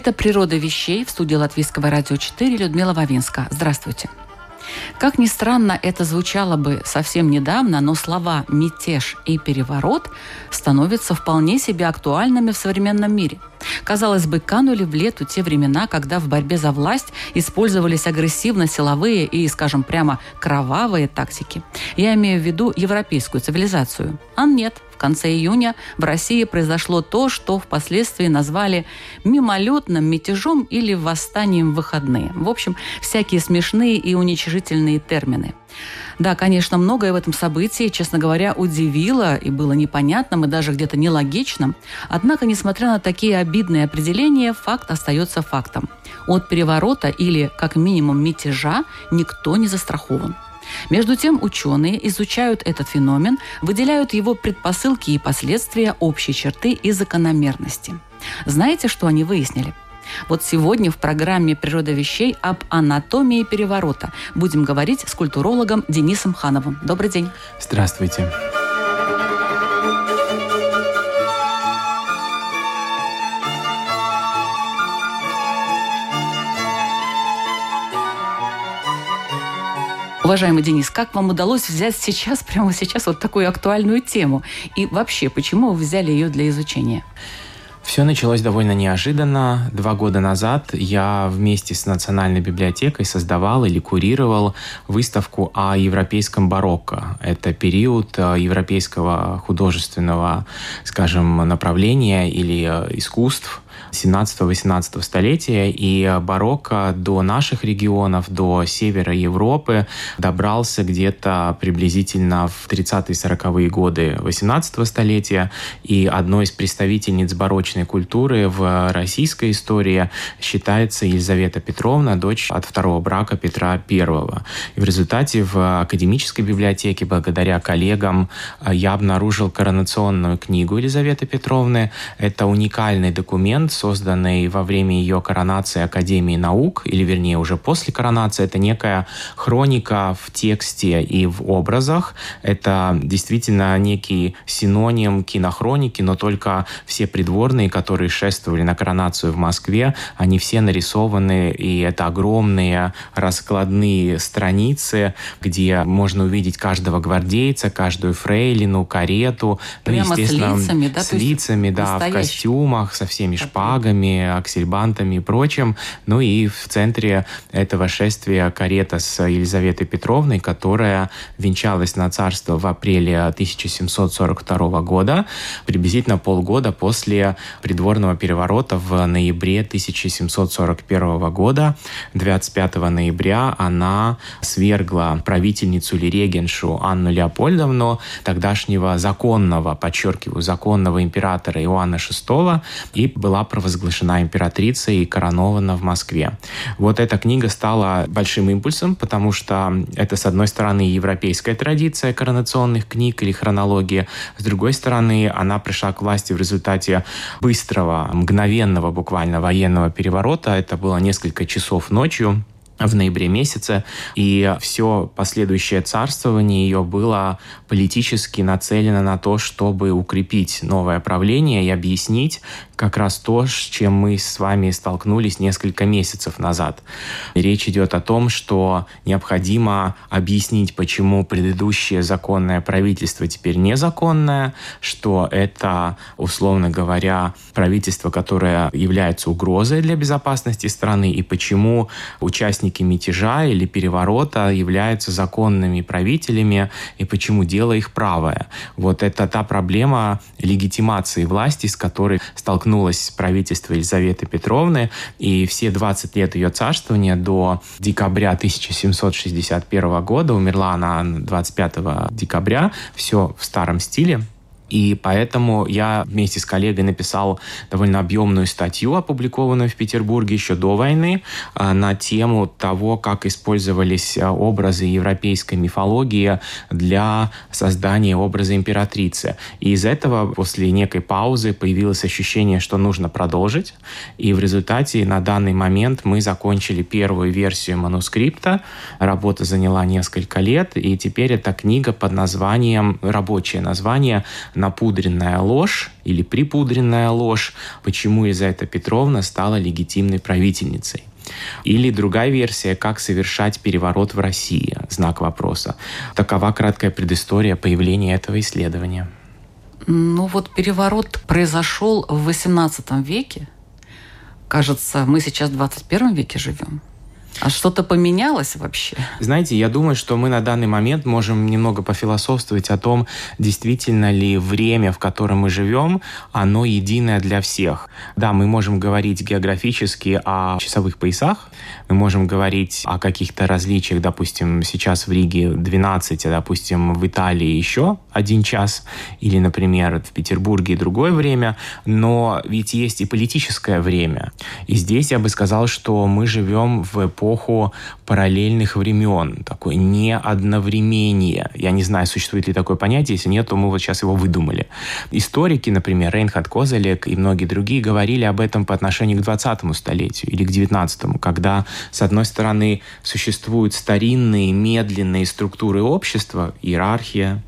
Это «Природа вещей» в студии Латвийского радио 4 Людмила Вавинска. Здравствуйте. Как ни странно, это звучало бы совсем недавно, но слова «мятеж» и «переворот» становятся вполне себе актуальными в современном мире. Казалось бы, канули в лету те времена, когда в борьбе за власть использовались агрессивно-силовые и, скажем прямо, кровавые тактики. Я имею в виду европейскую цивилизацию. А нет – конце июня в России произошло то, что впоследствии назвали мимолетным мятежом или восстанием в выходные. В общем, всякие смешные и уничижительные термины. Да, конечно, многое в этом событии, честно говоря, удивило и было непонятным и даже где-то нелогичным. Однако, несмотря на такие обидные определения, факт остается фактом. От переворота или, как минимум, мятежа никто не застрахован. Между тем, ученые изучают этот феномен, выделяют его предпосылки и последствия, общей черты и закономерности. Знаете, что они выяснили? Вот сегодня в программе «Природа вещей» об анатомии переворота будем говорить с культурологом Денисом Хановым. Добрый день. Здравствуйте. Уважаемый Денис, как вам удалось взять сейчас, прямо сейчас, вот такую актуальную тему? И вообще, почему вы взяли ее для изучения? Все началось довольно неожиданно. Два года назад я вместе с Национальной библиотекой создавал или курировал выставку о европейском барокко. Это период э, европейского художественного, скажем, направления или э, искусств, 17-18 столетия, и барокко до наших регионов, до севера Европы добрался где-то приблизительно в 30-40-е годы 18 столетия, и одной из представительниц барочной культуры в российской истории считается Елизавета Петровна, дочь от второго брака Петра I. И в результате в академической библиотеке, благодаря коллегам, я обнаружил коронационную книгу Елизаветы Петровны. Это уникальный документ, созданной во время ее коронации Академии наук, или вернее уже после коронации, это некая хроника в тексте и в образах. Это действительно некий синоним кинохроники, но только все придворные, которые шествовали на коронацию в Москве, они все нарисованы, и это огромные раскладные страницы, где можно увидеть каждого гвардейца, каждую фрейлину, карету. Ну, Прямо ну, естественно, с лицами, да? С лицами, да, в костюмах, со всеми шпагами флагами, аксельбантами и прочим. Ну и в центре этого шествия карета с Елизаветой Петровной, которая венчалась на царство в апреле 1742 года, приблизительно полгода после придворного переворота в ноябре 1741 года. 25 ноября она свергла правительницу или регеншу Анну Леопольдовну, тогдашнего законного, подчеркиваю, законного императора Иоанна VI, и была провозглашена императрицей и коронована в Москве. Вот эта книга стала большим импульсом, потому что это, с одной стороны, европейская традиция коронационных книг или хронологии, с другой стороны, она пришла к власти в результате быстрого, мгновенного буквально военного переворота. Это было несколько часов ночью в ноябре месяце, и все последующее царствование ее было политически нацелено на то, чтобы укрепить новое правление и объяснить как раз то, с чем мы с вами столкнулись несколько месяцев назад. Речь идет о том, что необходимо объяснить, почему предыдущее законное правительство теперь незаконное, что это, условно говоря, правительство, которое является угрозой для безопасности страны, и почему участники мятежа или переворота являются законными правителями, и почему дело их правое. Вот это та проблема легитимации власти, с которой столкнулось правительство Елизаветы Петровны, и все 20 лет ее царствования до декабря 1761 года, умерла она 25 декабря, все в старом стиле, И поэтому я вместе с коллегой написал довольно объемную статью, опубликованную в Петербурге еще до войны, а, на тему того, как использовались а, образы европейской мифологии для создания образа императрицы. И из этого после некой паузы появилось ощущение, что нужно продолжить. И в результате на данный момент мы закончили первую версию манускрипта. Работа заняла несколько лет, и теперь эта книга под названием, рабочее название напудренная ложь или припудренная ложь, почему Елизавета Петровна стала легитимной правительницей. Или другая версия, как совершать переворот в России, знак вопроса. Такова краткая предыстория появления этого исследования. Ну вот переворот произошел в XVIII веке. Кажется, мы сейчас в 21 веке живем. А что-то поменялось вообще? Знаете, я думаю, что мы на данный момент можем немного пофилософствовать о том, действительно ли время, в котором мы живем, оно единое для всех. Да, мы можем говорить географически о часовых поясах, мы можем говорить о каких-то различиях, допустим, сейчас в Риге 12, а, допустим, в Италии еще один час, или, например, в Петербурге другое время, но ведь есть и политическое время. И здесь я бы сказал, что мы живем в эпоху параллельных времен, такое неодновремение. Я не знаю, существует ли такое понятие, если нет, то мы вот сейчас его выдумали. Историки, например, Рейнхард Козелек и многие другие говорили об этом по отношению к 20 столетию или к 19 когда, с одной стороны, существуют старинные, медленные структуры общества, иерархия,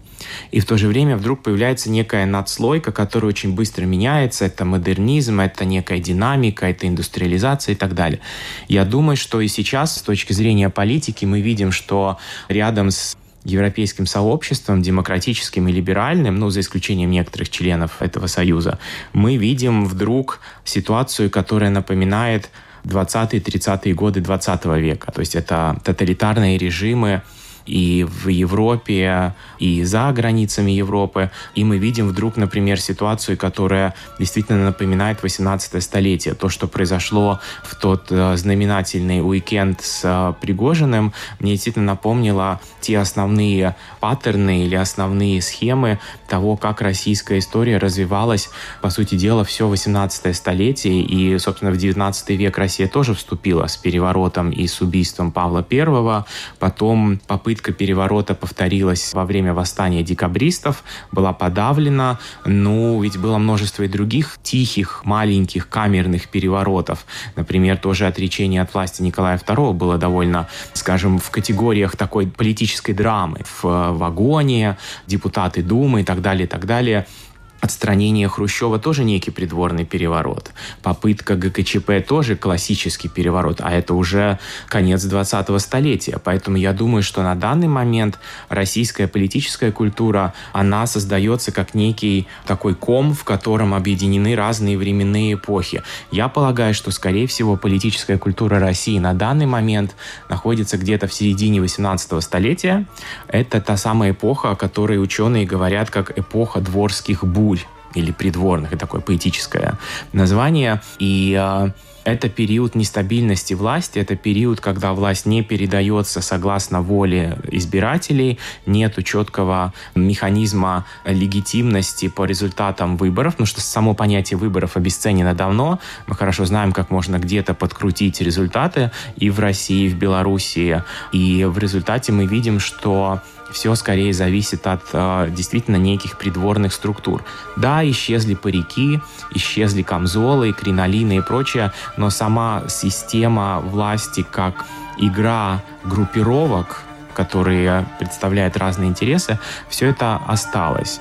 и в то же время вдруг появляется некая надслойка, которая очень быстро меняется. Это модернизм, это некая динамика, это индустриализация и так далее. Я думаю, что и сейчас, с точки зрения политики, мы видим, что рядом с европейским сообществом, демократическим и либеральным, ну, за исключением некоторых членов этого союза, мы видим вдруг ситуацию, которая напоминает 20-30-е годы 20 века. То есть это тоталитарные режимы, и в Европе, и за границами Европы. И мы видим вдруг, например, ситуацию, которая действительно напоминает 18 столетие. То, что произошло в тот э, знаменательный уикенд с э, Пригожиным, мне действительно напомнило те основные паттерны или основные схемы того, как российская история развивалась, по сути дела, все 18 столетие. И, собственно, в 19 век Россия тоже вступила с переворотом и с убийством Павла I. Потом попытка попытка переворота повторилась во время восстания декабристов, была подавлена. Ну, ведь было множество и других тихих, маленьких, камерных переворотов. Например, тоже отречение от власти Николая II было довольно, скажем, в категориях такой политической драмы. В вагоне, депутаты Думы и так далее, и так далее отстранение Хрущева тоже некий придворный переворот. Попытка ГКЧП тоже классический переворот, а это уже конец 20-го столетия. Поэтому я думаю, что на данный момент российская политическая культура, она создается как некий такой ком, в котором объединены разные временные эпохи. Я полагаю, что, скорее всего, политическая культура России на данный момент находится где-то в середине 18-го столетия. Это та самая эпоха, о которой ученые говорят как эпоха дворских бурь или придворных, такое поэтическое название. И э, это период нестабильности власти, это период, когда власть не передается согласно воле избирателей, нет четкого механизма легитимности по результатам выборов, потому что само понятие выборов обесценено давно. Мы хорошо знаем, как можно где-то подкрутить результаты и в России, и в Белоруссии. И в результате мы видим, что все скорее зависит от э, действительно неких придворных структур. Да, исчезли парики, исчезли камзолы, кринолины и прочее, но сама система власти как игра группировок, которые представляют разные интересы, все это осталось.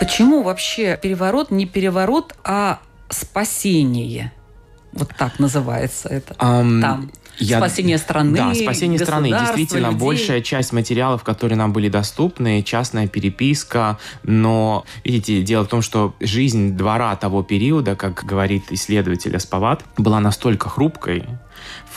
почему вообще переворот не переворот, а спасение? Вот так называется это. Um, там. Я... Спасение страны. Да, спасение страны. Действительно, людей. большая часть материалов, которые нам были доступны, частная переписка. Но, видите, дело в том, что жизнь двора того периода, как говорит исследователь Аспават, была настолько хрупкой,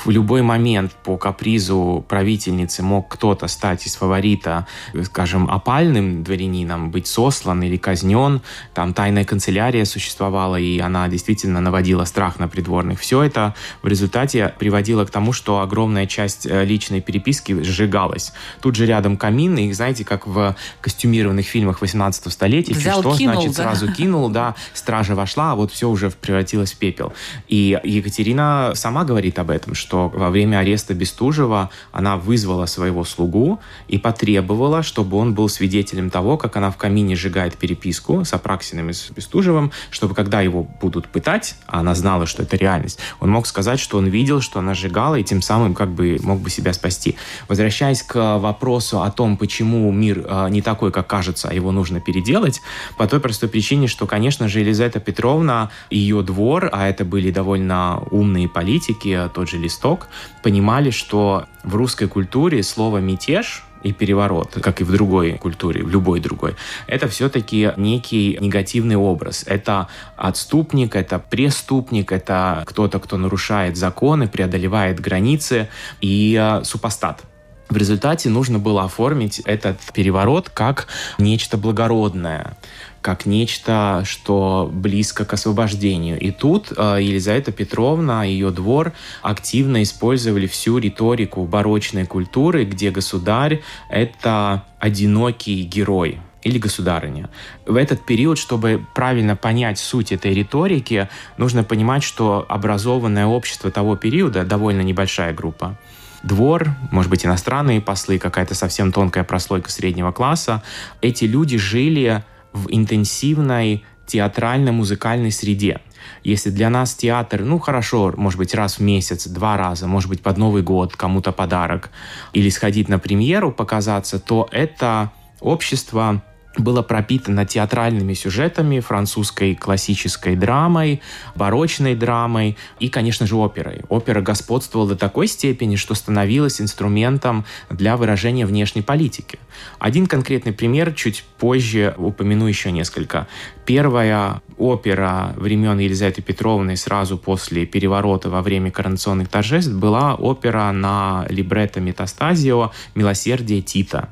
в любой момент по капризу правительницы мог кто-то стать из фаворита, скажем, опальным дворянином, быть сослан или казнен. Там тайная канцелярия существовала, и она действительно наводила страх на придворных. Все это в результате приводило к тому, что огромная часть э, личной переписки сжигалась. Тут же рядом камин, и знаете, как в костюмированных фильмах 18 столетия, Взял, что кинул, значит да? сразу кинул, да, стража вошла, а вот все уже превратилось в пепел. И Екатерина сама говорит об этом, что во время ареста Бестужева она вызвала своего слугу и потребовала, чтобы он был свидетелем того, как она в камине сжигает переписку с Апраксиным и с Бестужевым, чтобы когда его будут пытать, а она знала, что это реальность, он мог сказать, что он видел, что она сжигала, и тем самым как бы мог бы себя спасти. Возвращаясь к вопросу о том, почему мир э, не такой, как кажется, а его нужно переделать, по той простой причине, что, конечно же, Елизавета Петровна, ее двор, а это были довольно умные политики, тот же Листок, понимали, что в русской культуре слово «мятеж» и переворот, как и в другой культуре, в любой другой, это все-таки некий негативный образ. Это отступник, это преступник, это кто-то, кто нарушает законы, преодолевает границы и э, супостат. В результате нужно было оформить этот переворот как нечто благородное, как нечто, что близко к освобождению. И тут э, Елизавета Петровна, ее двор активно использовали всю риторику барочной культуры, где государь — это одинокий герой, или государыня. В этот период, чтобы правильно понять суть этой риторики, нужно понимать, что образованное общество того периода, довольно небольшая группа, двор, может быть, иностранные послы, какая-то совсем тонкая прослойка среднего класса, эти люди жили в интенсивной театрально-музыкальной среде. Если для нас театр, ну хорошо, может быть, раз в месяц, два раза, может быть, под Новый год кому-то подарок, или сходить на премьеру, показаться, то это общество было пропитано театральными сюжетами, французской классической драмой, барочной драмой и, конечно же, оперой. Опера господствовала до такой степени, что становилась инструментом для выражения внешней политики. Один конкретный пример, чуть позже упомяну еще несколько. Первая опера времен Елизаветы Петровны сразу после переворота во время коронационных торжеств была опера на либретто Метастазио «Милосердие Тита»,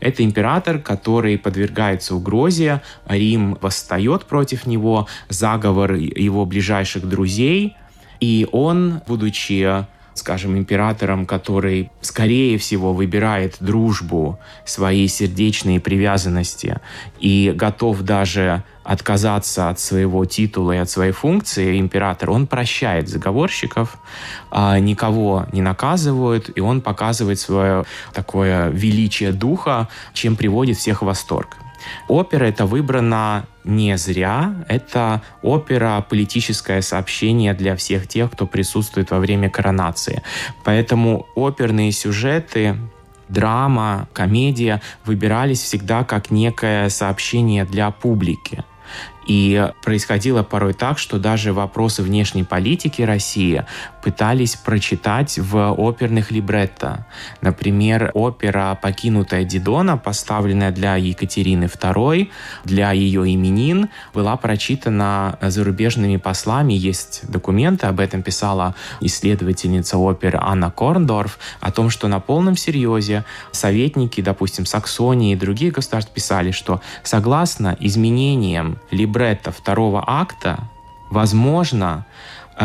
это император, который подвергается угрозе, Рим восстает против него, заговор его ближайших друзей, и он, будучи скажем, императором, который, скорее всего, выбирает дружбу, свои сердечные привязанности и готов даже отказаться от своего титула и от своей функции император, он прощает заговорщиков, а, никого не наказывает, и он показывает свое такое величие духа, чем приводит всех в восторг. Опера это выбрана не зря. Это опера политическое сообщение для всех тех, кто присутствует во время коронации. Поэтому оперные сюжеты драма, комедия выбирались всегда как некое сообщение для публики. И происходило порой так, что даже вопросы внешней политики России пытались прочитать в оперных либретто. Например, опера «Покинутая Дидона», поставленная для Екатерины II, для ее именин, была прочитана зарубежными послами. Есть документы, об этом писала исследовательница оперы Анна Корндорф, о том, что на полном серьезе советники, допустим, Саксонии и других государств писали, что согласно изменениям либретто второго акта, возможно,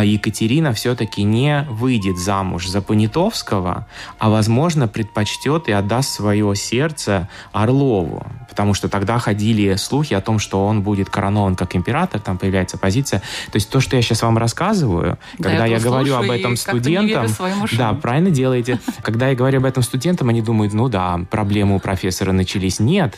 Екатерина все-таки не выйдет замуж за Понятовского, а, возможно, предпочтет и отдаст свое сердце Орлову. Потому что тогда ходили слухи о том, что он будет коронован как император, там появляется позиция. То есть то, что я сейчас вам рассказываю, да, когда я, я говорю об этом студентам... Да, правильно делаете. Когда я говорю об этом студентам, они думают, ну да, проблемы у профессора начались. Нет,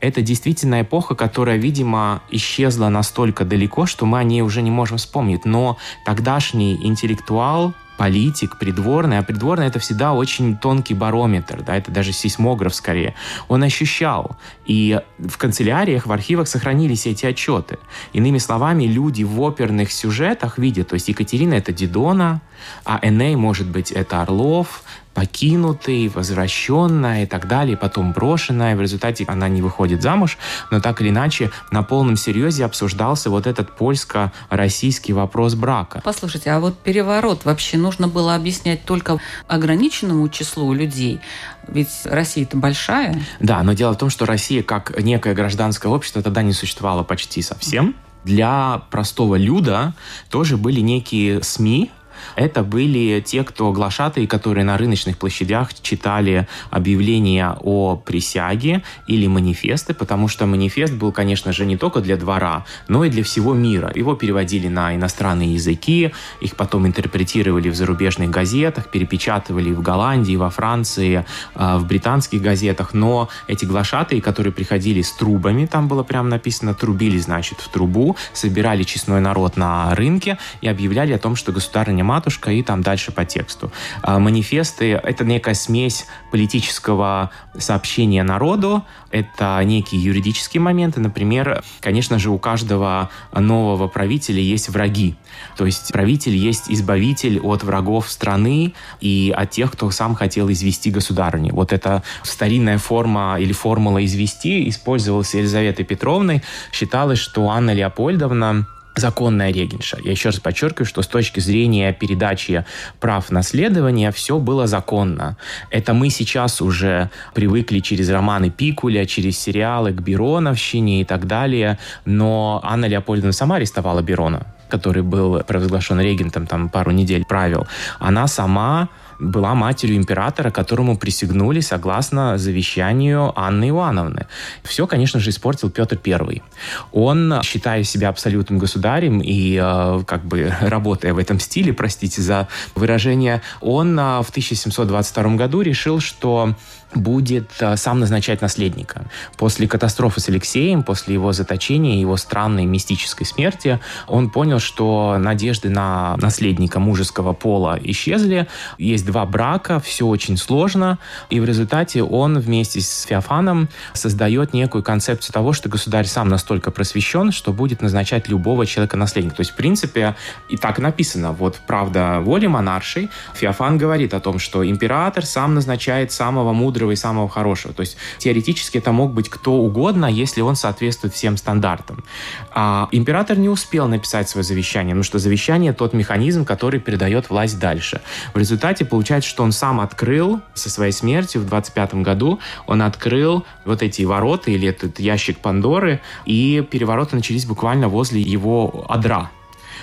это действительно эпоха, которая, видимо, исчезла настолько далеко, что мы о ней уже не можем вспомнить. Но тогдашний интеллектуал, политик, придворный, а придворный это всегда очень тонкий барометр, да, это даже сейсмограф скорее. Он ощущал, и в канцеляриях, в архивах сохранились эти отчеты. Иными словами, люди в оперных сюжетах видят, то есть Екатерина это Дидона, а Эней, может быть, это Орлов, покинутый, возвращенная и так далее, потом брошенная. В результате она не выходит замуж, но так или иначе на полном серьезе обсуждался вот этот польско-российский вопрос брака. Послушайте, а вот переворот вообще нужно было объяснять только ограниченному числу людей? Ведь Россия-то большая. Да, но дело в том, что Россия как некое гражданское общество тогда не существовало почти совсем. Для простого люда тоже были некие СМИ, это были те, кто глашатые, которые на рыночных площадях читали объявления о присяге или манифесты, потому что манифест был, конечно же, не только для двора, но и для всего мира. Его переводили на иностранные языки, их потом интерпретировали в зарубежных газетах, перепечатывали в Голландии, во Франции, а, в британских газетах, но эти глашатые, которые приходили с трубами, там было прямо написано, трубили, значит, в трубу, собирали честной народ на рынке и объявляли о том, что государыня матушка и там дальше по тексту. А, манифесты — это некая смесь политического сообщения народу, это некие юридические моменты. Например, конечно же, у каждого нового правителя есть враги. То есть правитель есть избавитель от врагов страны и от тех, кто сам хотел извести государыню. Вот эта старинная форма или формула извести использовалась Елизаветой Петровной. Считалось, что Анна Леопольдовна законная регенша. Я еще раз подчеркиваю, что с точки зрения передачи прав наследования все было законно. Это мы сейчас уже привыкли через романы Пикуля, через сериалы к Бироновщине и так далее, но Анна Леопольдовна сама арестовала Бирона который был провозглашен регентом, там пару недель правил, она сама была матерью императора, которому присягнули согласно завещанию Анны Иоанновны. Все, конечно же, испортил Петр I. Он, считая себя абсолютным государем и э, как бы работая в этом стиле, простите за выражение, он э, в 1722 году решил, что будет э, сам назначать наследника. После катастрофы с Алексеем, после его заточения, его странной мистической смерти, он понял, что надежды на наследника мужеского пола исчезли. Есть два брака, все очень сложно, и в результате он вместе с Феофаном создает некую концепцию того, что государь сам настолько просвещен, что будет назначать любого человека наследника. То есть, в принципе, и так написано. Вот правда воли монаршей. Феофан говорит о том, что император сам назначает самого мудрого и самого хорошего. То есть, теоретически это мог быть кто угодно, если он соответствует всем стандартам. А император не успел написать свое завещание, потому что завещание тот механизм, который передает власть дальше. В результате получается, что он сам открыл со своей смертью в 25 году, он открыл вот эти ворота или этот ящик Пандоры, и перевороты начались буквально возле его адра.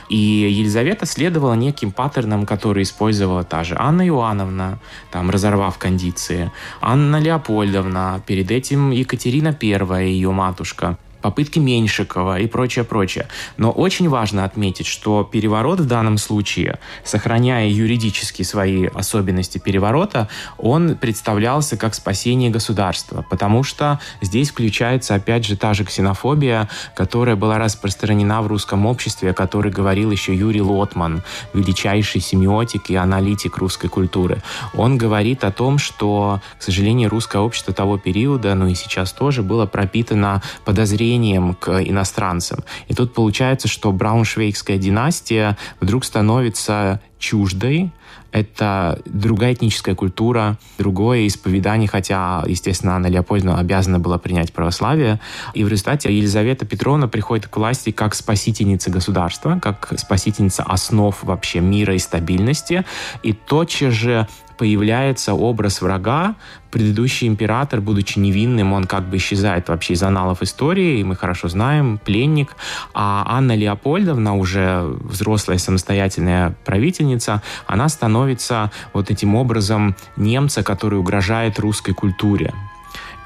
И Елизавета следовала неким паттернам, которые использовала та же Анна Иоанновна, там, разорвав кондиции, Анна Леопольдовна, перед этим Екатерина I, ее матушка попытки Меньшикова и прочее, прочее. Но очень важно отметить, что переворот в данном случае, сохраняя юридически свои особенности переворота, он представлялся как спасение государства, потому что здесь включается опять же та же ксенофобия, которая была распространена в русском обществе, о которой говорил еще Юрий Лотман, величайший семиотик и аналитик русской культуры. Он говорит о том, что, к сожалению, русское общество того периода, ну и сейчас тоже, было пропитано подозрением презрением к иностранцам. И тут получается, что Брауншвейгская династия вдруг становится чуждой, это другая этническая культура, другое исповедание, хотя, естественно, Анна Леопольдовна обязана была принять православие. И в результате Елизавета Петровна приходит к власти как спасительница государства, как спасительница основ вообще мира и стабильности. И тотчас же появляется образ врага. Предыдущий император, будучи невинным, он как бы исчезает вообще из аналов истории, и мы хорошо знаем, пленник. А Анна Леопольдовна, уже взрослая самостоятельная правительница, она становится вот этим образом немца, который угрожает русской культуре.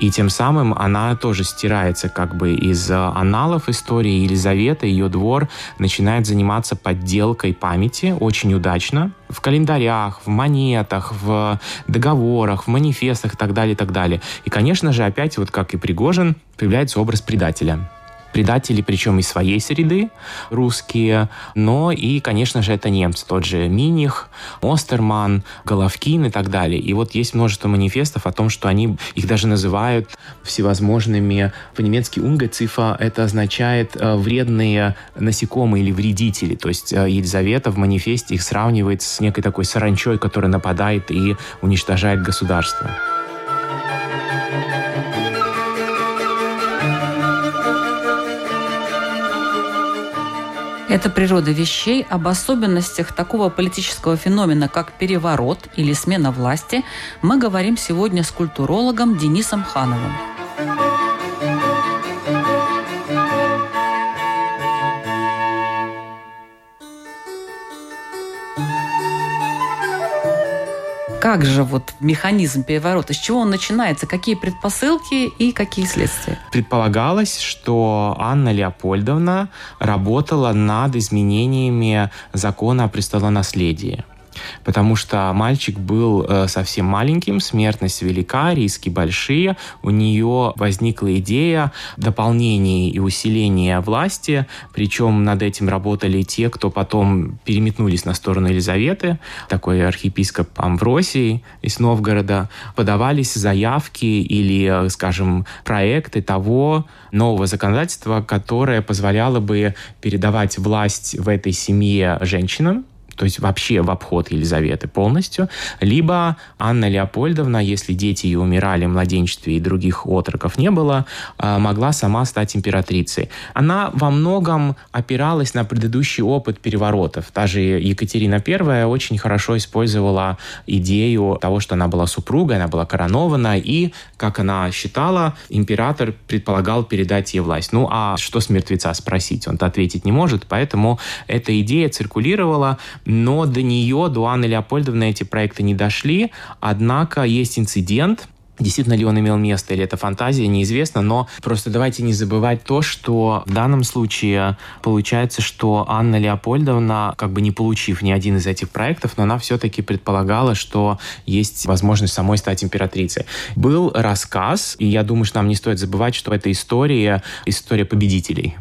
И тем самым она тоже стирается как бы из э, аналов истории. Елизавета, ее двор начинает заниматься подделкой памяти очень удачно в календарях, в монетах, в договорах, в манифестах и так далее, и так далее. И, конечно же, опять вот как и Пригожин, появляется образ предателя предатели, причем из своей среды, русские, но и, конечно же, это немцы, тот же Миних, Остерман, Головкин и так далее. И вот есть множество манифестов о том, что они, их даже называют всевозможными, по-немецки «унгецифа» это означает э, вредные насекомые или вредители. То есть э, Елизавета в манифесте их сравнивает с некой такой саранчой, которая нападает и уничтожает государство. Это природа вещей. Об особенностях такого политического феномена, как переворот или смена власти, мы говорим сегодня с культурологом Денисом Хановым. Как же вот механизм переворота, с чего он начинается, какие предпосылки и какие следствия? Предполагалось, что Анна Леопольдовна работала над изменениями закона о престолонаследии потому что мальчик был э, совсем маленьким, смертность велика, риски большие. У нее возникла идея дополнения и усиления власти, причем над этим работали те, кто потом переметнулись на сторону Елизаветы, такой архиепископ Амвросий из Новгорода, подавались заявки или, скажем, проекты того нового законодательства, которое позволяло бы передавать власть в этой семье женщинам, то есть вообще в обход Елизаветы полностью, либо Анна Леопольдовна, если дети ее умирали в младенчестве и других отроков не было, а, могла сама стать императрицей. Она во многом опиралась на предыдущий опыт переворотов. Даже Екатерина I очень хорошо использовала идею того, что она была супругой, она была коронована, и, как она считала, император предполагал передать ей власть. Ну а что с мертвеца спросить? Он-то ответить не может, поэтому эта идея циркулировала, но до нее, до Анны Леопольдовны эти проекты не дошли. Однако есть инцидент, Действительно ли он имел место или это фантазия, неизвестно, но просто давайте не забывать то, что в данном случае получается, что Анна Леопольдовна, как бы не получив ни один из этих проектов, но она все-таки предполагала, что есть возможность самой стать императрицей. Был рассказ, и я думаю, что нам не стоит забывать, что это история, история победителей.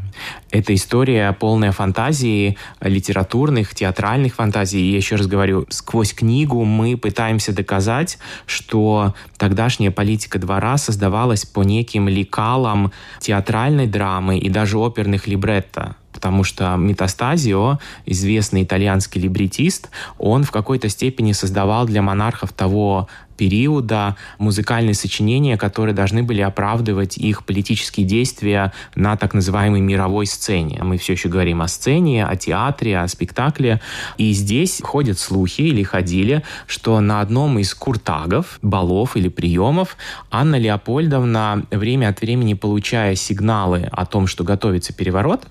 Это история полная фантазии, литературных, театральных фантазий. И еще раз говорю, сквозь книгу мы пытаемся доказать, что тогдашняя политика двора создавалась по неким лекалам театральной драмы и даже оперных либретто потому что Метастазио, известный итальянский либретист, он в какой-то степени создавал для монархов того периода музыкальные сочинения, которые должны были оправдывать их политические действия на так называемой мировой сцене. Мы все еще говорим о сцене, о театре, о спектакле. И здесь ходят слухи или ходили, что на одном из куртагов, балов или приемов Анна Леопольдовна время от времени, получая сигналы о том, что готовится переворот,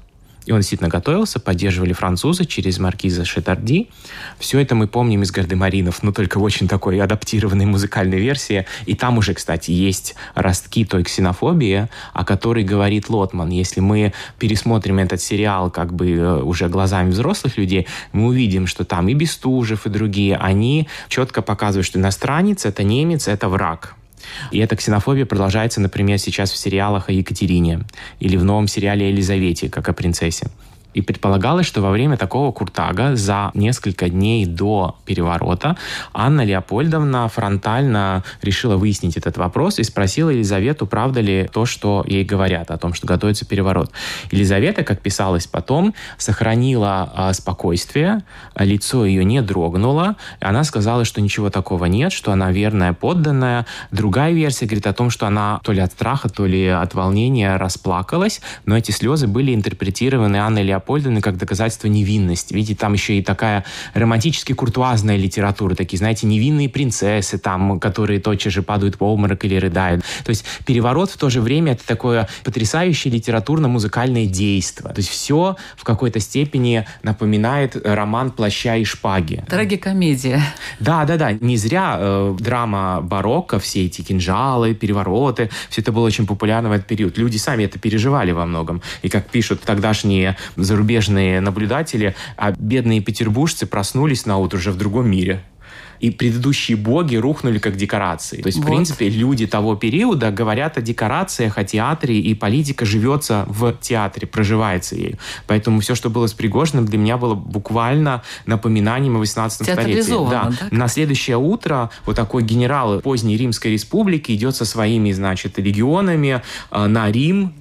и он действительно готовился, поддерживали французы через маркиза Шетарди. Все это мы помним из Гардемаринов, но только в очень такой адаптированной музыкальной версии. И там уже, кстати, есть ростки той ксенофобии, о которой говорит Лотман. Если мы пересмотрим этот сериал как бы э, уже глазами взрослых людей, мы увидим, что там и Бестужев, и другие, они четко показывают, что иностранец — это немец, это враг. И эта ксенофобия продолжается, например, сейчас в сериалах о Екатерине или в новом сериале Елизавете, как о принцессе. И предполагалось, что во время такого куртага за несколько дней до переворота Анна Леопольдовна фронтально решила выяснить этот вопрос и спросила Елизавету, правда ли то, что ей говорят о том, что готовится переворот. Елизавета, как писалось потом, сохранила а, спокойствие, лицо ее не дрогнуло, и она сказала, что ничего такого нет, что она верная подданная. Другая версия говорит о том, что она то ли от страха, то ли от волнения расплакалась, но эти слезы были интерпретированы Анной Леопольдовной Леопольдовны как доказательство невинности. Видите, там еще и такая романтически куртуазная литература, такие, знаете, невинные принцессы, там, которые тотчас же падают в обморок или рыдают. То есть переворот в то же время это такое потрясающее литературно-музыкальное действие. То есть все в какой-то степени напоминает роман «Плаща и шпаги». Трагикомедия. Да, да, да. Не зря э, драма барокко, все эти кинжалы, перевороты, все это было очень популярно в этот период. Люди сами это переживали во многом. И как пишут тогдашние зарубежные наблюдатели, а бедные петербуржцы проснулись на утро уже в другом мире. и предыдущие боги рухнули как декорации. То есть, вот. в принципе, люди того периода говорят о декорациях, о театре, и политика живется в театре, проживается ею. Поэтому все, что было с Пригожиным, для меня было буквально напоминанием о 18 столетии. Да. Так? На следующее утро вот такой генерал поздней Римской Республики идет со своими, значит, легионами э, на Рим,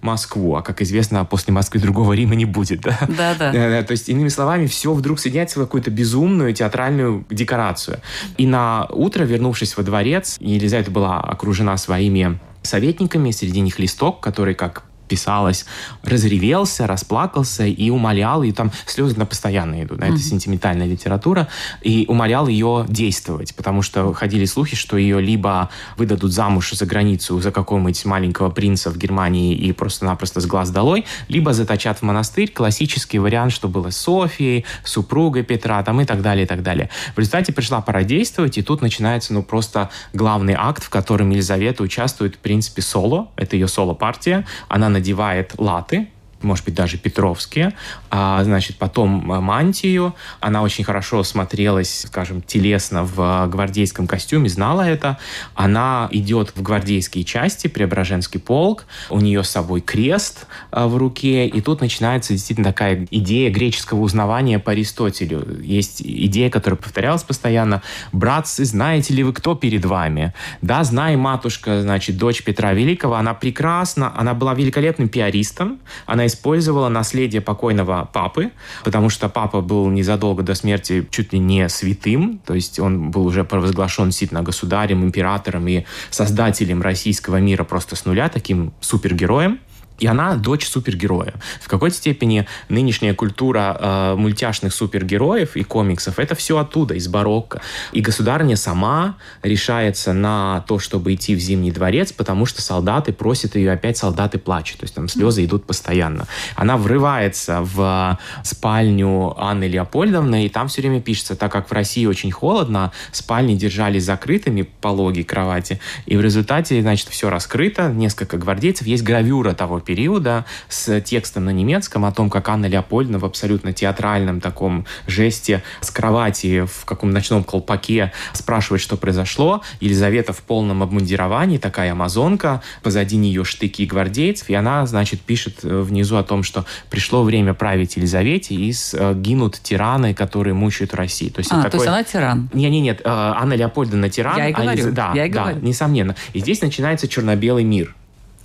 Москву. А как известно, после Москвы другого Рима не будет. Да, да. да. То есть, иными словами, все вдруг соединяется в какую-то безумную театральную декорацию. И на утро, вернувшись во дворец, Елизавета была окружена своими советниками, среди них Листок, который, как писалось, разревелся, расплакался и умолял, и там слезы на постоянно идут, да, mm-hmm. это сентиментальная литература, и умолял ее действовать, потому что ходили слухи, что ее либо выдадут замуж за границу за какого-нибудь маленького принца в Германии и просто-напросто с глаз долой, либо заточат в монастырь, классический вариант, что было с Софией, супругой Петра, там и так далее, и так далее. В результате пришла пора действовать, и тут начинается, ну, просто главный акт, в котором Елизавета участвует, в принципе, соло, это ее соло-партия, она надевает латы, может быть, даже петровские. А, значит, потом мантию. Она очень хорошо смотрелась, скажем, телесно в гвардейском костюме, знала это. Она идет в гвардейские части, Преображенский полк. У нее с собой крест а, в руке. И тут начинается действительно такая идея греческого узнавания по Аристотелю. Есть идея, которая повторялась постоянно. «Братцы, знаете ли вы, кто перед вами?» Да, знай, матушка, значит, дочь Петра Великого. Она прекрасна, она была великолепным пиаристом. Она использовала наследие покойного папы, потому что папа был незадолго до смерти чуть ли не святым, то есть он был уже провозглашен действительно государем, императором и создателем российского мира просто с нуля, таким супергероем. И она дочь супергероя. В какой-то степени нынешняя культура э, мультяшных супергероев и комиксов это все оттуда, из барокко. И государня сама решается на то, чтобы идти в Зимний дворец, потому что солдаты просят ее, опять солдаты плачут. То есть там слезы идут постоянно. Она врывается в спальню Анны Леопольдовны, и там все время пишется, так как в России очень холодно, спальни держались закрытыми, пологи кровати, и в результате, значит, все раскрыто, несколько гвардейцев, есть гравюра того периода с текстом на немецком о том, как Анна Леопольдовна в абсолютно театральном таком жесте с кровати в каком ночном колпаке спрашивает, что произошло. Елизавета в полном обмундировании, такая амазонка, позади нее штыки гвардейцев, и она, значит, пишет э, внизу о том, что пришло время править Елизавете, и э, гинут тираны, которые мучают Россию. То есть, а, такое... то есть она тиран? Нет, нет, нет, Анна Леопольдовна тиран. Я и говорю, а Елиз... да, я и да, говорю. несомненно. И здесь начинается черно-белый мир.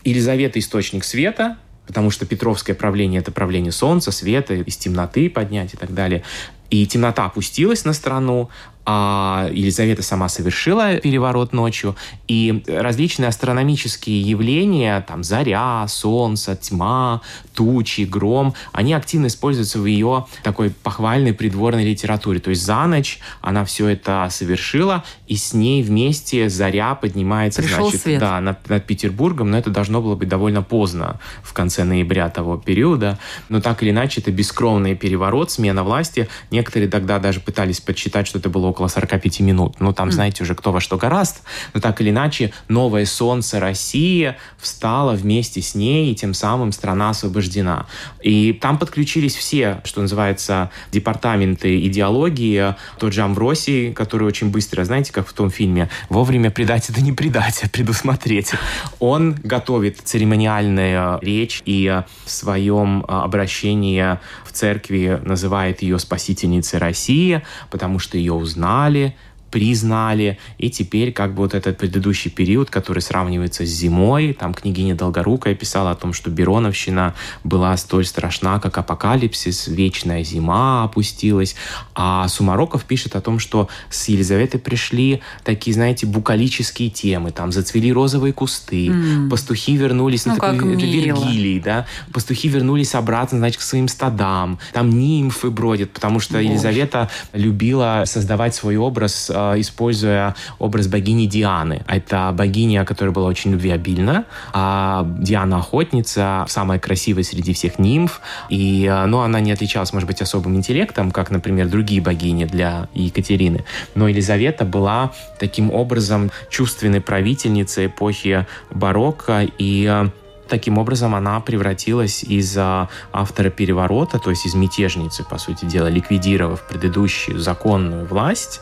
Елизавета – источник света, потому что Петровское правление – это правление солнца, света, из темноты поднять и так далее. И темнота опустилась на страну, а Елизавета сама совершила переворот ночью, и различные астрономические явления, там заря, солнце, тьма, тучи, гром, они активно используются в ее такой похвальной придворной литературе. То есть за ночь она все это совершила, и с ней вместе заря поднимается, Пришел значит, свет. да, над, над Петербургом, но это должно было быть довольно поздно, в конце ноября того периода. Но так или иначе, это бескровный переворот, смена власти. Некоторые тогда даже пытались подсчитать, что это было около около 45 минут. Ну, там, mm. знаете, уже кто во что гораст. Но так или иначе, новое солнце России встало вместе с ней, и тем самым страна освобождена. И там подключились все, что называется, департаменты идеологии. Тот же Амвросий, который очень быстро, знаете, как в том фильме, вовремя предать это не предать, а предусмотреть. Он готовит церемониальную речь и в своем обращении в церкви называет ее спасительницей России, потому что ее узнали знали, признали, и теперь как бы вот этот предыдущий период, который сравнивается с зимой, там княгиня Долгорукая писала о том, что Бероновщина была столь страшна, как апокалипсис, вечная зима опустилась, а Сумароков пишет о том, что с Елизаветой пришли такие, знаете, букалические темы, там зацвели розовые кусты, mm. пастухи вернулись, ну, ну как такой, это Вергилий, да, пастухи вернулись обратно, значит, к своим стадам, там нимфы бродят, потому что Боже. Елизавета любила создавать свой образ Э, используя образ богини Дианы. Это богиня, которая была очень любвеобильна, а Диана охотница, самая красивая среди всех нимф, и э, ну, она не отличалась, может быть, особым интеллектом, как, например, другие богини для Екатерины, но Елизавета была таким образом чувственной правительницей эпохи барокко, и э, таким образом она превратилась из автора переворота, то есть из мятежницы, по сути дела, ликвидировав предыдущую законную власть,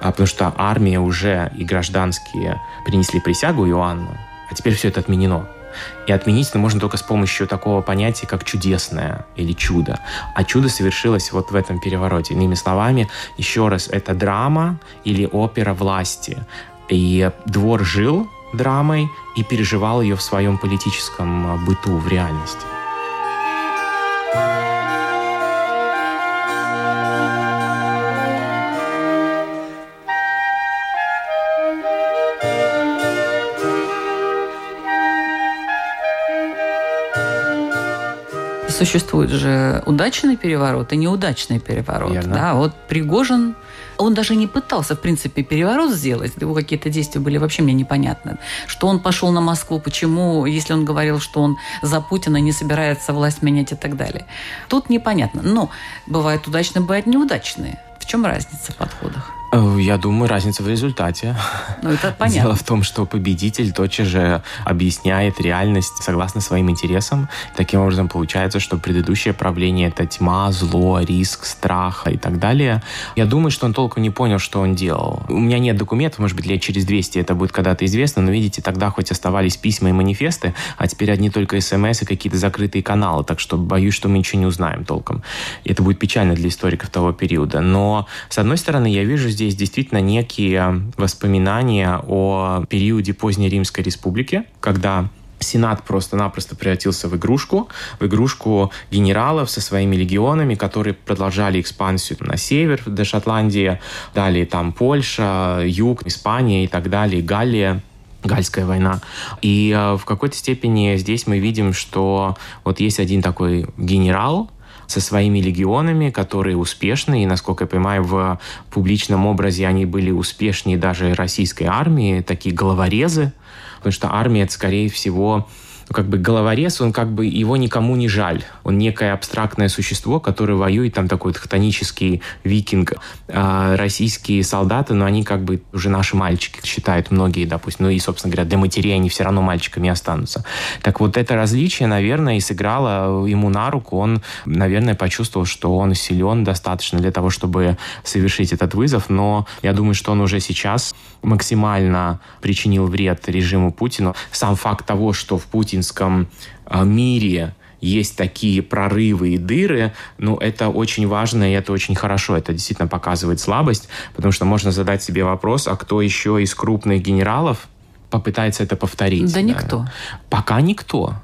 а потому что армия уже и гражданские принесли присягу Иоанну, а теперь все это отменено. И отменить это можно только с помощью такого понятия, как чудесное или чудо. А чудо совершилось вот в этом перевороте. Иными словами, еще раз, это драма или опера власти. И двор жил драмой и переживал ее в своем политическом быту, в реальности. Существует же удачный переворот и неудачный переворот. Верно. Да, вот Пригожин, он даже не пытался, в принципе, переворот сделать. Его какие-то действия были вообще мне непонятны. Что он пошел на Москву, почему, если он говорил, что он за Путина не собирается власть менять и так далее. Тут непонятно. Но бывают удачные, бывают неудачные. В чем разница в подходах? Э, я думаю, разница в результате. Ну, это понятно. Дело в том, что победитель тотчас же объясняет реальность согласно своим интересам. Таким образом, получается, что предыдущее правление — это тьма, зло, риск, страх и так далее. Я думаю, что он толком не понял, что он делал. У меня нет документов, может быть, лет через 200 это будет когда-то известно, но, видите, тогда хоть оставались письма и манифесты, а теперь одни только смс и какие-то закрытые каналы, так что боюсь, что мы ничего не узнаем толком. И это будет печально для историков того периода. Но, с одной стороны, я вижу здесь здесь действительно некие воспоминания о периоде поздней Римской Республики, когда Сенат просто-напросто превратился в игрушку, в игрушку генералов со своими легионами, которые продолжали экспансию на север до Шотландии, далее там Польша, юг, Испания и так далее, Галлия. Гальская война. И э, в какой-то степени здесь мы видим, что вот есть один такой генерал, со своими легионами, которые успешны, и, насколько я понимаю, в публичном образе они были успешнее даже российской армии, такие головорезы, потому что армия, это, скорее всего, ну, как бы головорез, он как бы его никому не жаль. Он некое абстрактное существо, которое воюет, там такой хтонический викинг. А российские солдаты, но ну, они как бы уже наши мальчики, считают многие, допустим. Ну и, собственно говоря, для матерей они все равно мальчиками останутся. Так вот это различие, наверное, и сыграло ему на руку. Он, наверное, почувствовал, что он силен достаточно для того, чтобы совершить этот вызов. Но я думаю, что он уже сейчас максимально причинил вред режиму Путина. Сам факт того, что в путинском а, мире есть такие прорывы и дыры, ну, это очень важно и это очень хорошо. Это действительно показывает слабость, потому что можно задать себе вопрос, а кто еще из крупных генералов попытается это повторить? Да, да. никто. Пока никто.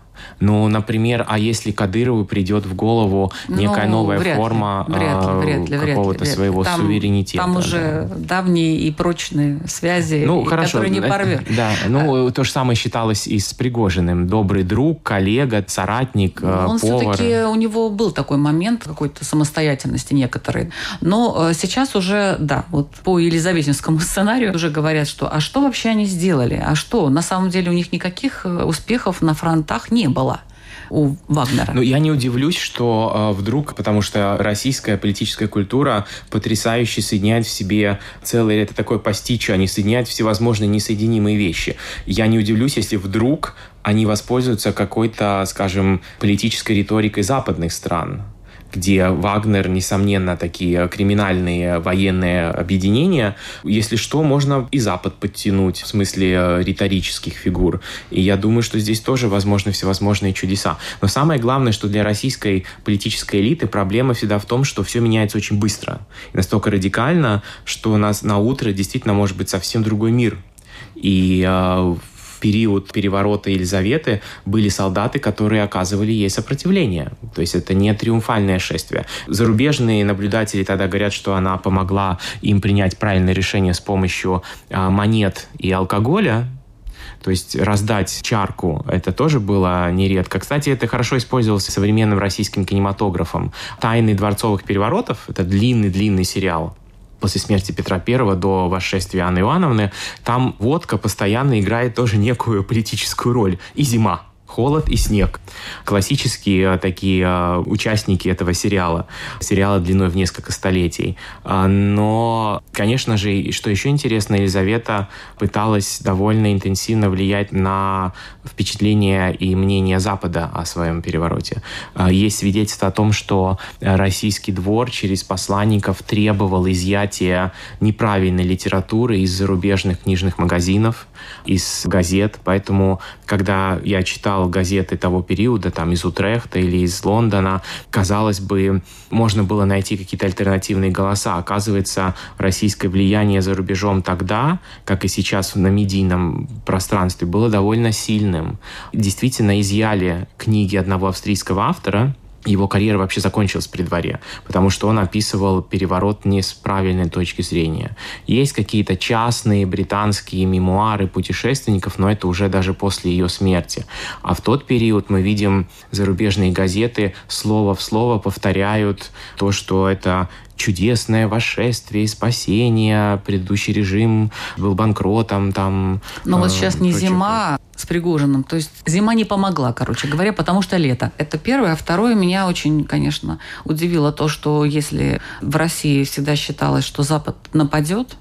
Ну, например, а если Кадырову придет в голову некая ну, новая вряд форма ли, вряд ли, вряд ли, какого-то вряд ли, своего там, суверенитета? Там уже да. давние и прочные связи, ну, и, хорошо, которые не порвет. Да, ну, а, то же самое считалось и с Пригожиным. Добрый друг, коллега, соратник, ну, Он повар. все-таки, у него был такой момент какой-то самостоятельности некоторой. Но э, сейчас уже, да, вот по Елизаветинскому сценарию уже говорят, что а что вообще они сделали? А что? На самом деле у них никаких э, успехов на фронтах не было у Вагнера. Ну, я не удивлюсь, что э, вдруг, потому что российская политическая культура потрясающе соединяет в себе целый, это такое постичо, они соединяют всевозможные несоединимые вещи. Я не удивлюсь, если вдруг они воспользуются какой-то, скажем, политической риторикой западных стран где Вагнер, несомненно, такие криминальные военные объединения. Если что, можно и Запад подтянуть в смысле э, риторических фигур. И я думаю, что здесь тоже возможны всевозможные чудеса. Но самое главное, что для российской политической элиты проблема всегда в том, что все меняется очень быстро. И настолько радикально, что у нас на утро действительно может быть совсем другой мир. И э, период переворота Елизаветы были солдаты, которые оказывали ей сопротивление. То есть это не триумфальное шествие. Зарубежные наблюдатели тогда говорят, что она помогла им принять правильное решение с помощью а, монет и алкоголя, то есть раздать чарку, это тоже было нередко. Кстати, это хорошо использовалось современным российским кинематографом. «Тайны дворцовых переворотов» — это длинный-длинный сериал после смерти Петра I до восшествия Анны Ивановны, там водка постоянно играет тоже некую политическую роль. И зима холод и снег. Классические такие участники этого сериала. Сериала длиной в несколько столетий. Но, конечно же, что еще интересно, Елизавета пыталась довольно интенсивно влиять на впечатление и мнение Запада о своем перевороте. Есть свидетельство о том, что российский двор через посланников требовал изъятия неправильной литературы из зарубежных книжных магазинов, из газет. Поэтому, когда я читал газеты того периода, там из Утрехта или из Лондона, казалось бы, можно было найти какие-то альтернативные голоса. Оказывается, российское влияние за рубежом тогда, как и сейчас на медийном пространстве, было довольно сильным. Действительно, изъяли книги одного австрийского автора, его карьера вообще закончилась при дворе, потому что он описывал переворот не с правильной точки зрения. Есть какие-то частные британские мемуары путешественников, но это уже даже после ее смерти. А в тот период мы видим зарубежные газеты слово в слово повторяют то, что это чудесное восшествие и спасение, предыдущий режим был банкротом, там... Но э, вот сейчас не зима с Пригожиным, то есть зима не помогла, короче говоря, потому что лето. Это первое. А второе, меня очень, конечно, удивило то, что если в России всегда считалось, что Запад нападет,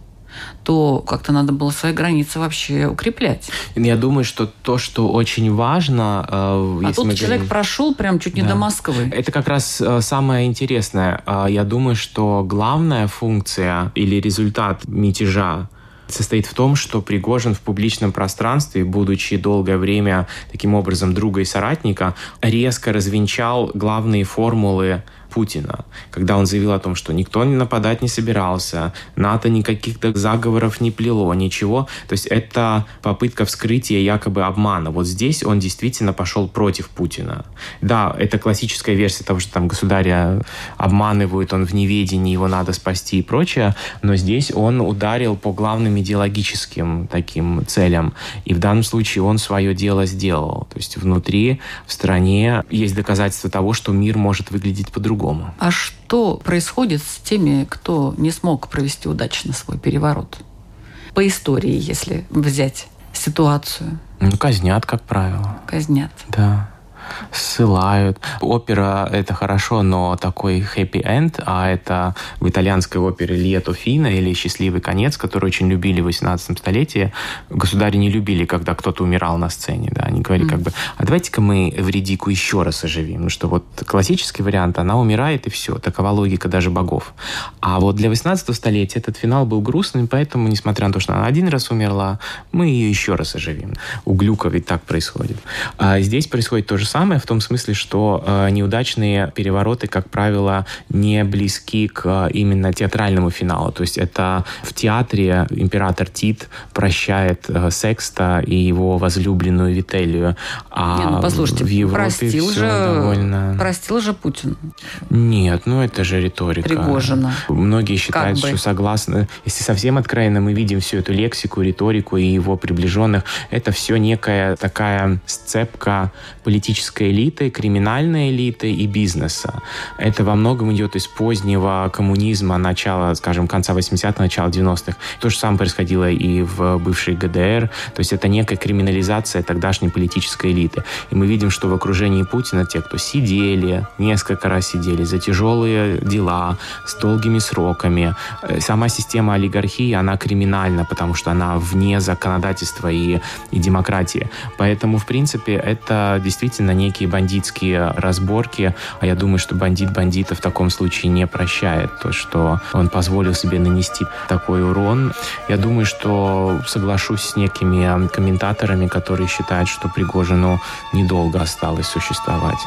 то как-то надо было свои границы вообще укреплять. Я думаю, что то, что очень важно... Э, а тут человек говорим... прошел прям чуть не да. до Москвы. Это как раз э, самое интересное. Э, я думаю, что главная функция или результат мятежа состоит в том, что Пригожин в публичном пространстве, будучи долгое время таким образом друга и соратника, резко развенчал главные формулы Путина, когда он заявил о том, что никто нападать не собирался, НАТО никаких заговоров не плело, ничего. То есть это попытка вскрытия якобы обмана. Вот здесь он действительно пошел против Путина. Да, это классическая версия того, что там государя обманывают, он в неведении, его надо спасти и прочее, но здесь он ударил по главным идеологическим таким целям. И в данном случае он свое дело сделал. То есть внутри, в стране есть доказательства того, что мир может выглядеть по-другому по-другому. А что происходит с теми, кто не смог провести удачно свой переворот? По истории, если взять ситуацию. Ну, казнят, как правило. Казнят. Да ссылают. Опера — это хорошо, но такой хэппи-энд, а это в итальянской опере «Лето Фина» или «Счастливый конец», который очень любили в 18 столетии, государи не любили, когда кто-то умирал на сцене. Да? Они говорили mm. как бы, а давайте-ка мы Вредику еще раз оживим. Ну что вот классический вариант, она умирает и все. Такова логика даже богов. А вот для 18 столетия этот финал был грустным, поэтому, несмотря на то, что она один раз умерла, мы ее еще раз оживим. У Глюка ведь так происходит. А здесь происходит то же самое самое в том смысле, что э, неудачные перевороты, как правило, не близки к э, именно театральному финалу. То есть это в театре император Тит прощает э, Секста и его возлюбленную Вителию. А не, ну, послушайте, в Европе простил все же, довольно... Простил же Путин. Нет, ну это же риторика. Пригожина. Многие считают, как что согласно... Если совсем откровенно мы видим всю эту лексику, риторику и его приближенных, это все некая такая сцепка политических политической элиты, криминальной элиты и бизнеса. Это во многом идет из позднего коммунизма, начала, скажем, конца 80-х, начала 90-х. То же самое происходило и в бывшей ГДР. То есть это некая криминализация тогдашней политической элиты. И мы видим, что в окружении Путина те, кто сидели, несколько раз сидели за тяжелые дела, с долгими сроками. Э, сама система олигархии, она криминальна, потому что она вне законодательства и, и демократии. Поэтому, в принципе, это действительно некие бандитские разборки. А я думаю, что бандит бандита в таком случае не прощает. То, что он позволил себе нанести такой урон. Я думаю, что соглашусь с некими комментаторами, которые считают, что Пригожину недолго осталось существовать.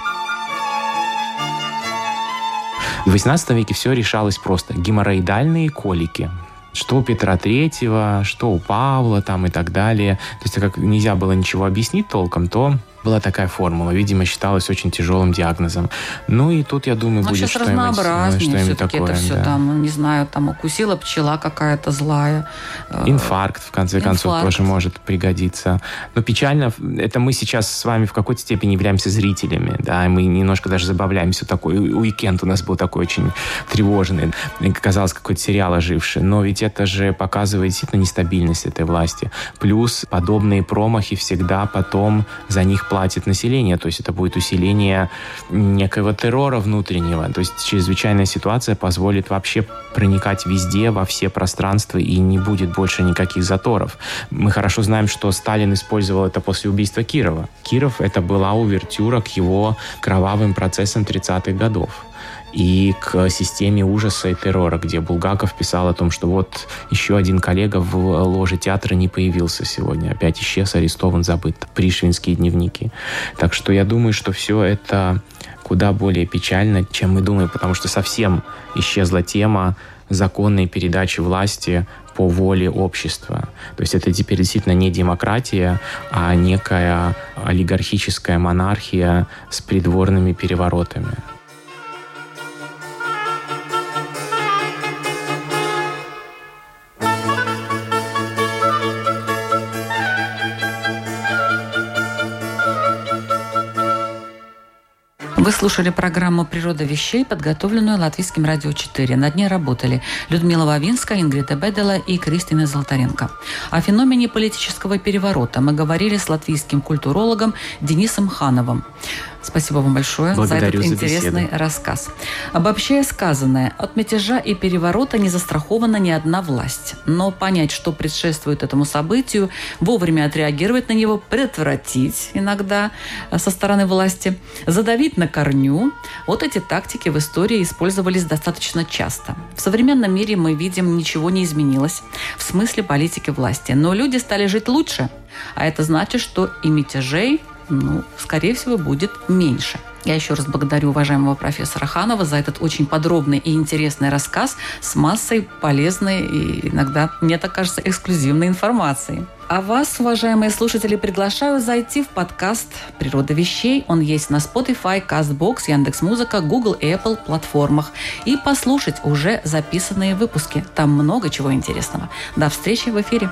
В XVIII веке все решалось просто. Геморроидальные колики что у Петра Третьего, что у Павла там и так далее. То есть, как нельзя было ничего объяснить толком, то была такая формула. Видимо, считалась очень тяжелым диагнозом. Ну и тут, я думаю, Но будет что-нибудь, что такое. Это все да. там, не знаю, там укусила пчела какая-то злая. Э, Инфаркт, в конце Инфаркт. концов, тоже может пригодиться. Но печально, это мы сейчас с вами в какой-то степени являемся зрителями, да, и мы немножко даже забавляемся. Такой уикенд у нас был такой очень тревожный. Казалось, какой-то сериал оживший. Но ведь это же показывает действительно нестабильность этой власти. Плюс подобные промахи всегда потом за них платит население, то есть это будет усиление некого террора внутреннего, то есть чрезвычайная ситуация позволит вообще проникать везде, во все пространства, и не будет больше никаких заторов. Мы хорошо знаем, что Сталин использовал это после убийства Кирова. Киров — это была увертюра к его кровавым процессам 30-х годов и к системе ужаса и террора, где Булгаков писал о том, что вот еще один коллега в ложе театра не появился сегодня, опять исчез, арестован, забыт. Пришвинские дневники. Так что я думаю, что все это куда более печально, чем мы думаем, потому что совсем исчезла тема законной передачи власти по воле общества. То есть это теперь действительно не демократия, а некая олигархическая монархия с придворными переворотами. Вы слушали программу «Природа вещей», подготовленную Латвийским радио 4. Над ней работали Людмила Вавинская, Ингрида Бедела и Кристина Золотаренко. О феномене политического переворота мы говорили с латвийским культурологом Денисом Хановым. Спасибо вам большое Благодарю за этот интересный беседу. рассказ. Обобщая сказанное, от мятежа и переворота не застрахована ни одна власть. Но понять, что предшествует этому событию, вовремя отреагировать на него, предотвратить иногда со стороны власти, задавить на корню, вот эти тактики в истории использовались достаточно часто. В современном мире мы видим, ничего не изменилось в смысле политики власти. Но люди стали жить лучше. А это значит, что и мятежей ну, скорее всего, будет меньше. Я еще раз благодарю уважаемого профессора Ханова за этот очень подробный и интересный рассказ с массой полезной и иногда, мне так кажется, эксклюзивной информации. А вас, уважаемые слушатели, приглашаю зайти в подкаст «Природа вещей». Он есть на Spotify, CastBox, Яндекс.Музыка, Google и Apple платформах. И послушать уже записанные выпуски. Там много чего интересного. До встречи в эфире.